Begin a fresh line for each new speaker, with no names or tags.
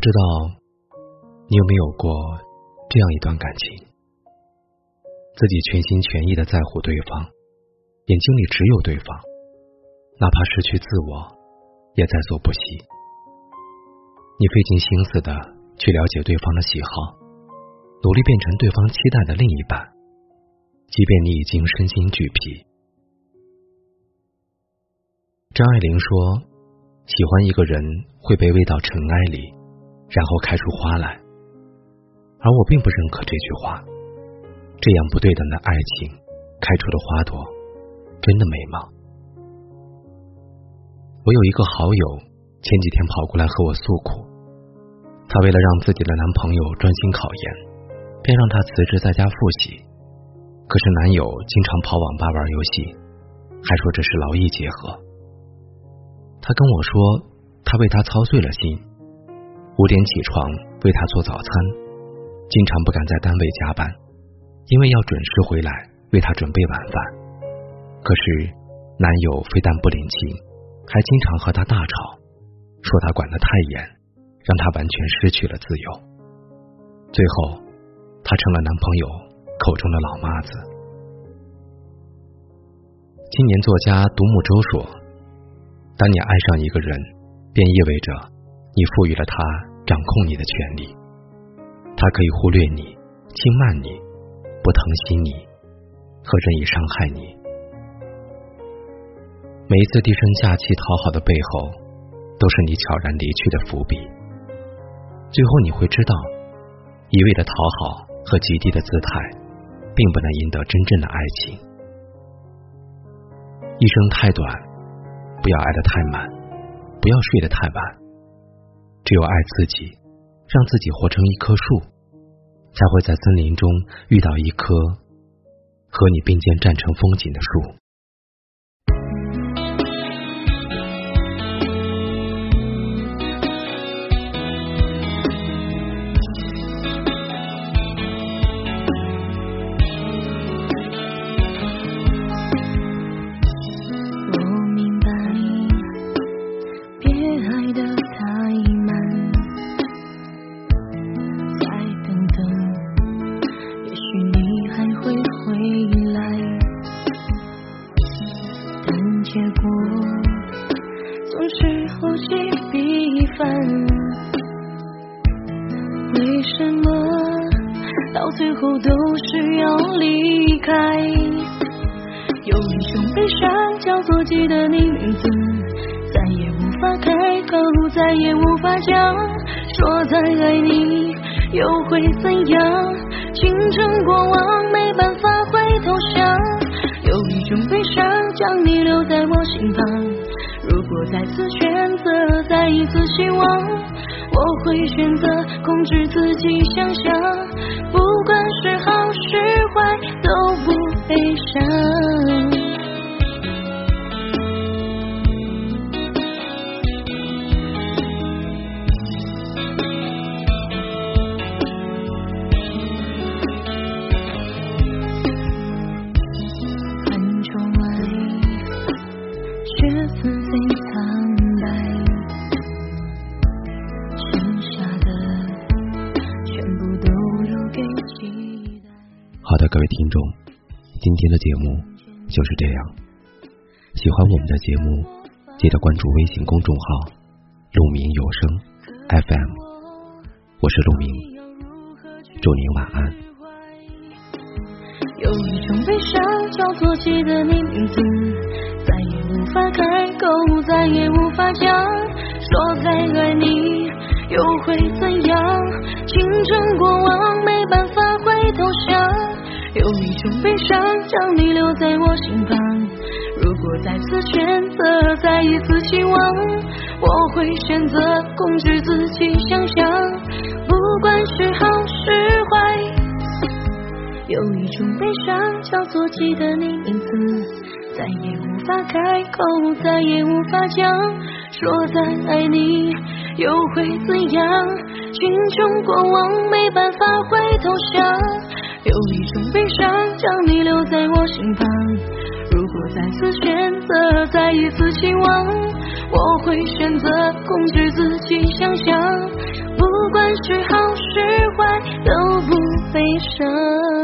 不知道你有没有过这样一段感情，自己全心全意的在乎对方，眼睛里只有对方，哪怕失去自我，也在所不惜。你费尽心思的去了解对方的喜好，努力变成对方期待的另一半，即便你已经身心俱疲。张爱玲说：“喜欢一个人会被喂到尘埃里，然后开出花来。”而我并不认可这句话。这样不对等的爱情开出的花朵，真的美吗？我有一个好友，前几天跑过来和我诉苦，她为了让自己的男朋友专心考研，便让他辞职在家复习。可是男友经常跑网吧玩游戏，还说这是劳逸结合。他跟我说，他为她操碎了心，五点起床为她做早餐，经常不敢在单位加班，因为要准时回来为她准备晚饭。可是男友非但不领情，还经常和她大吵，说她管得太严，让她完全失去了自由。最后，她成了男朋友口中的老妈子。青年作家独木舟说。当你爱上一个人，便意味着你赋予了他掌控你的权利。他可以忽略你、轻慢你、不疼惜你和任意伤害你。每一次低声下气讨好的背后，都是你悄然离去的伏笔。最后你会知道，一味的讨好和极低的姿态，并不能赢得真正的爱情。一生太短。不要爱得太满，不要睡得太晚。只有爱自己，让自己活成一棵树，才会在森林中遇到一棵和你并肩站成风景的树。
结果总是后继必反为什么到最后都是要离开？有一种悲伤叫做记得你名字，再也无法开口，再也无法讲。说再爱你又会怎样？青春过往没办法回头想。将你留在我心旁，如果再次选择，再一次希望。我会选择控制自己想象，不管是好
的，各位听众，今天的节目就是这样。喜欢我们的节目，记得关注微信公众号“鹿鸣有声 FM”。我是鹿鸣，祝您晚安。
有一种悲伤叫做记得你名字，法开口，再也无法讲，说再爱你又会怎样？青春过往没办法回头想。有一种悲伤将你留在我心旁，如果再次选择，再一次希望，我会选择控制自己想象，不管是好是坏。有一种悲伤叫做记得你名字，再也无法开口，再也无法讲，说再爱你又会怎样？青春过往没办法回头想。有一种悲伤将你留在我心旁，如果再次选择，再一次期望，我会选择控制自己想象，不管是好是坏都不悲伤。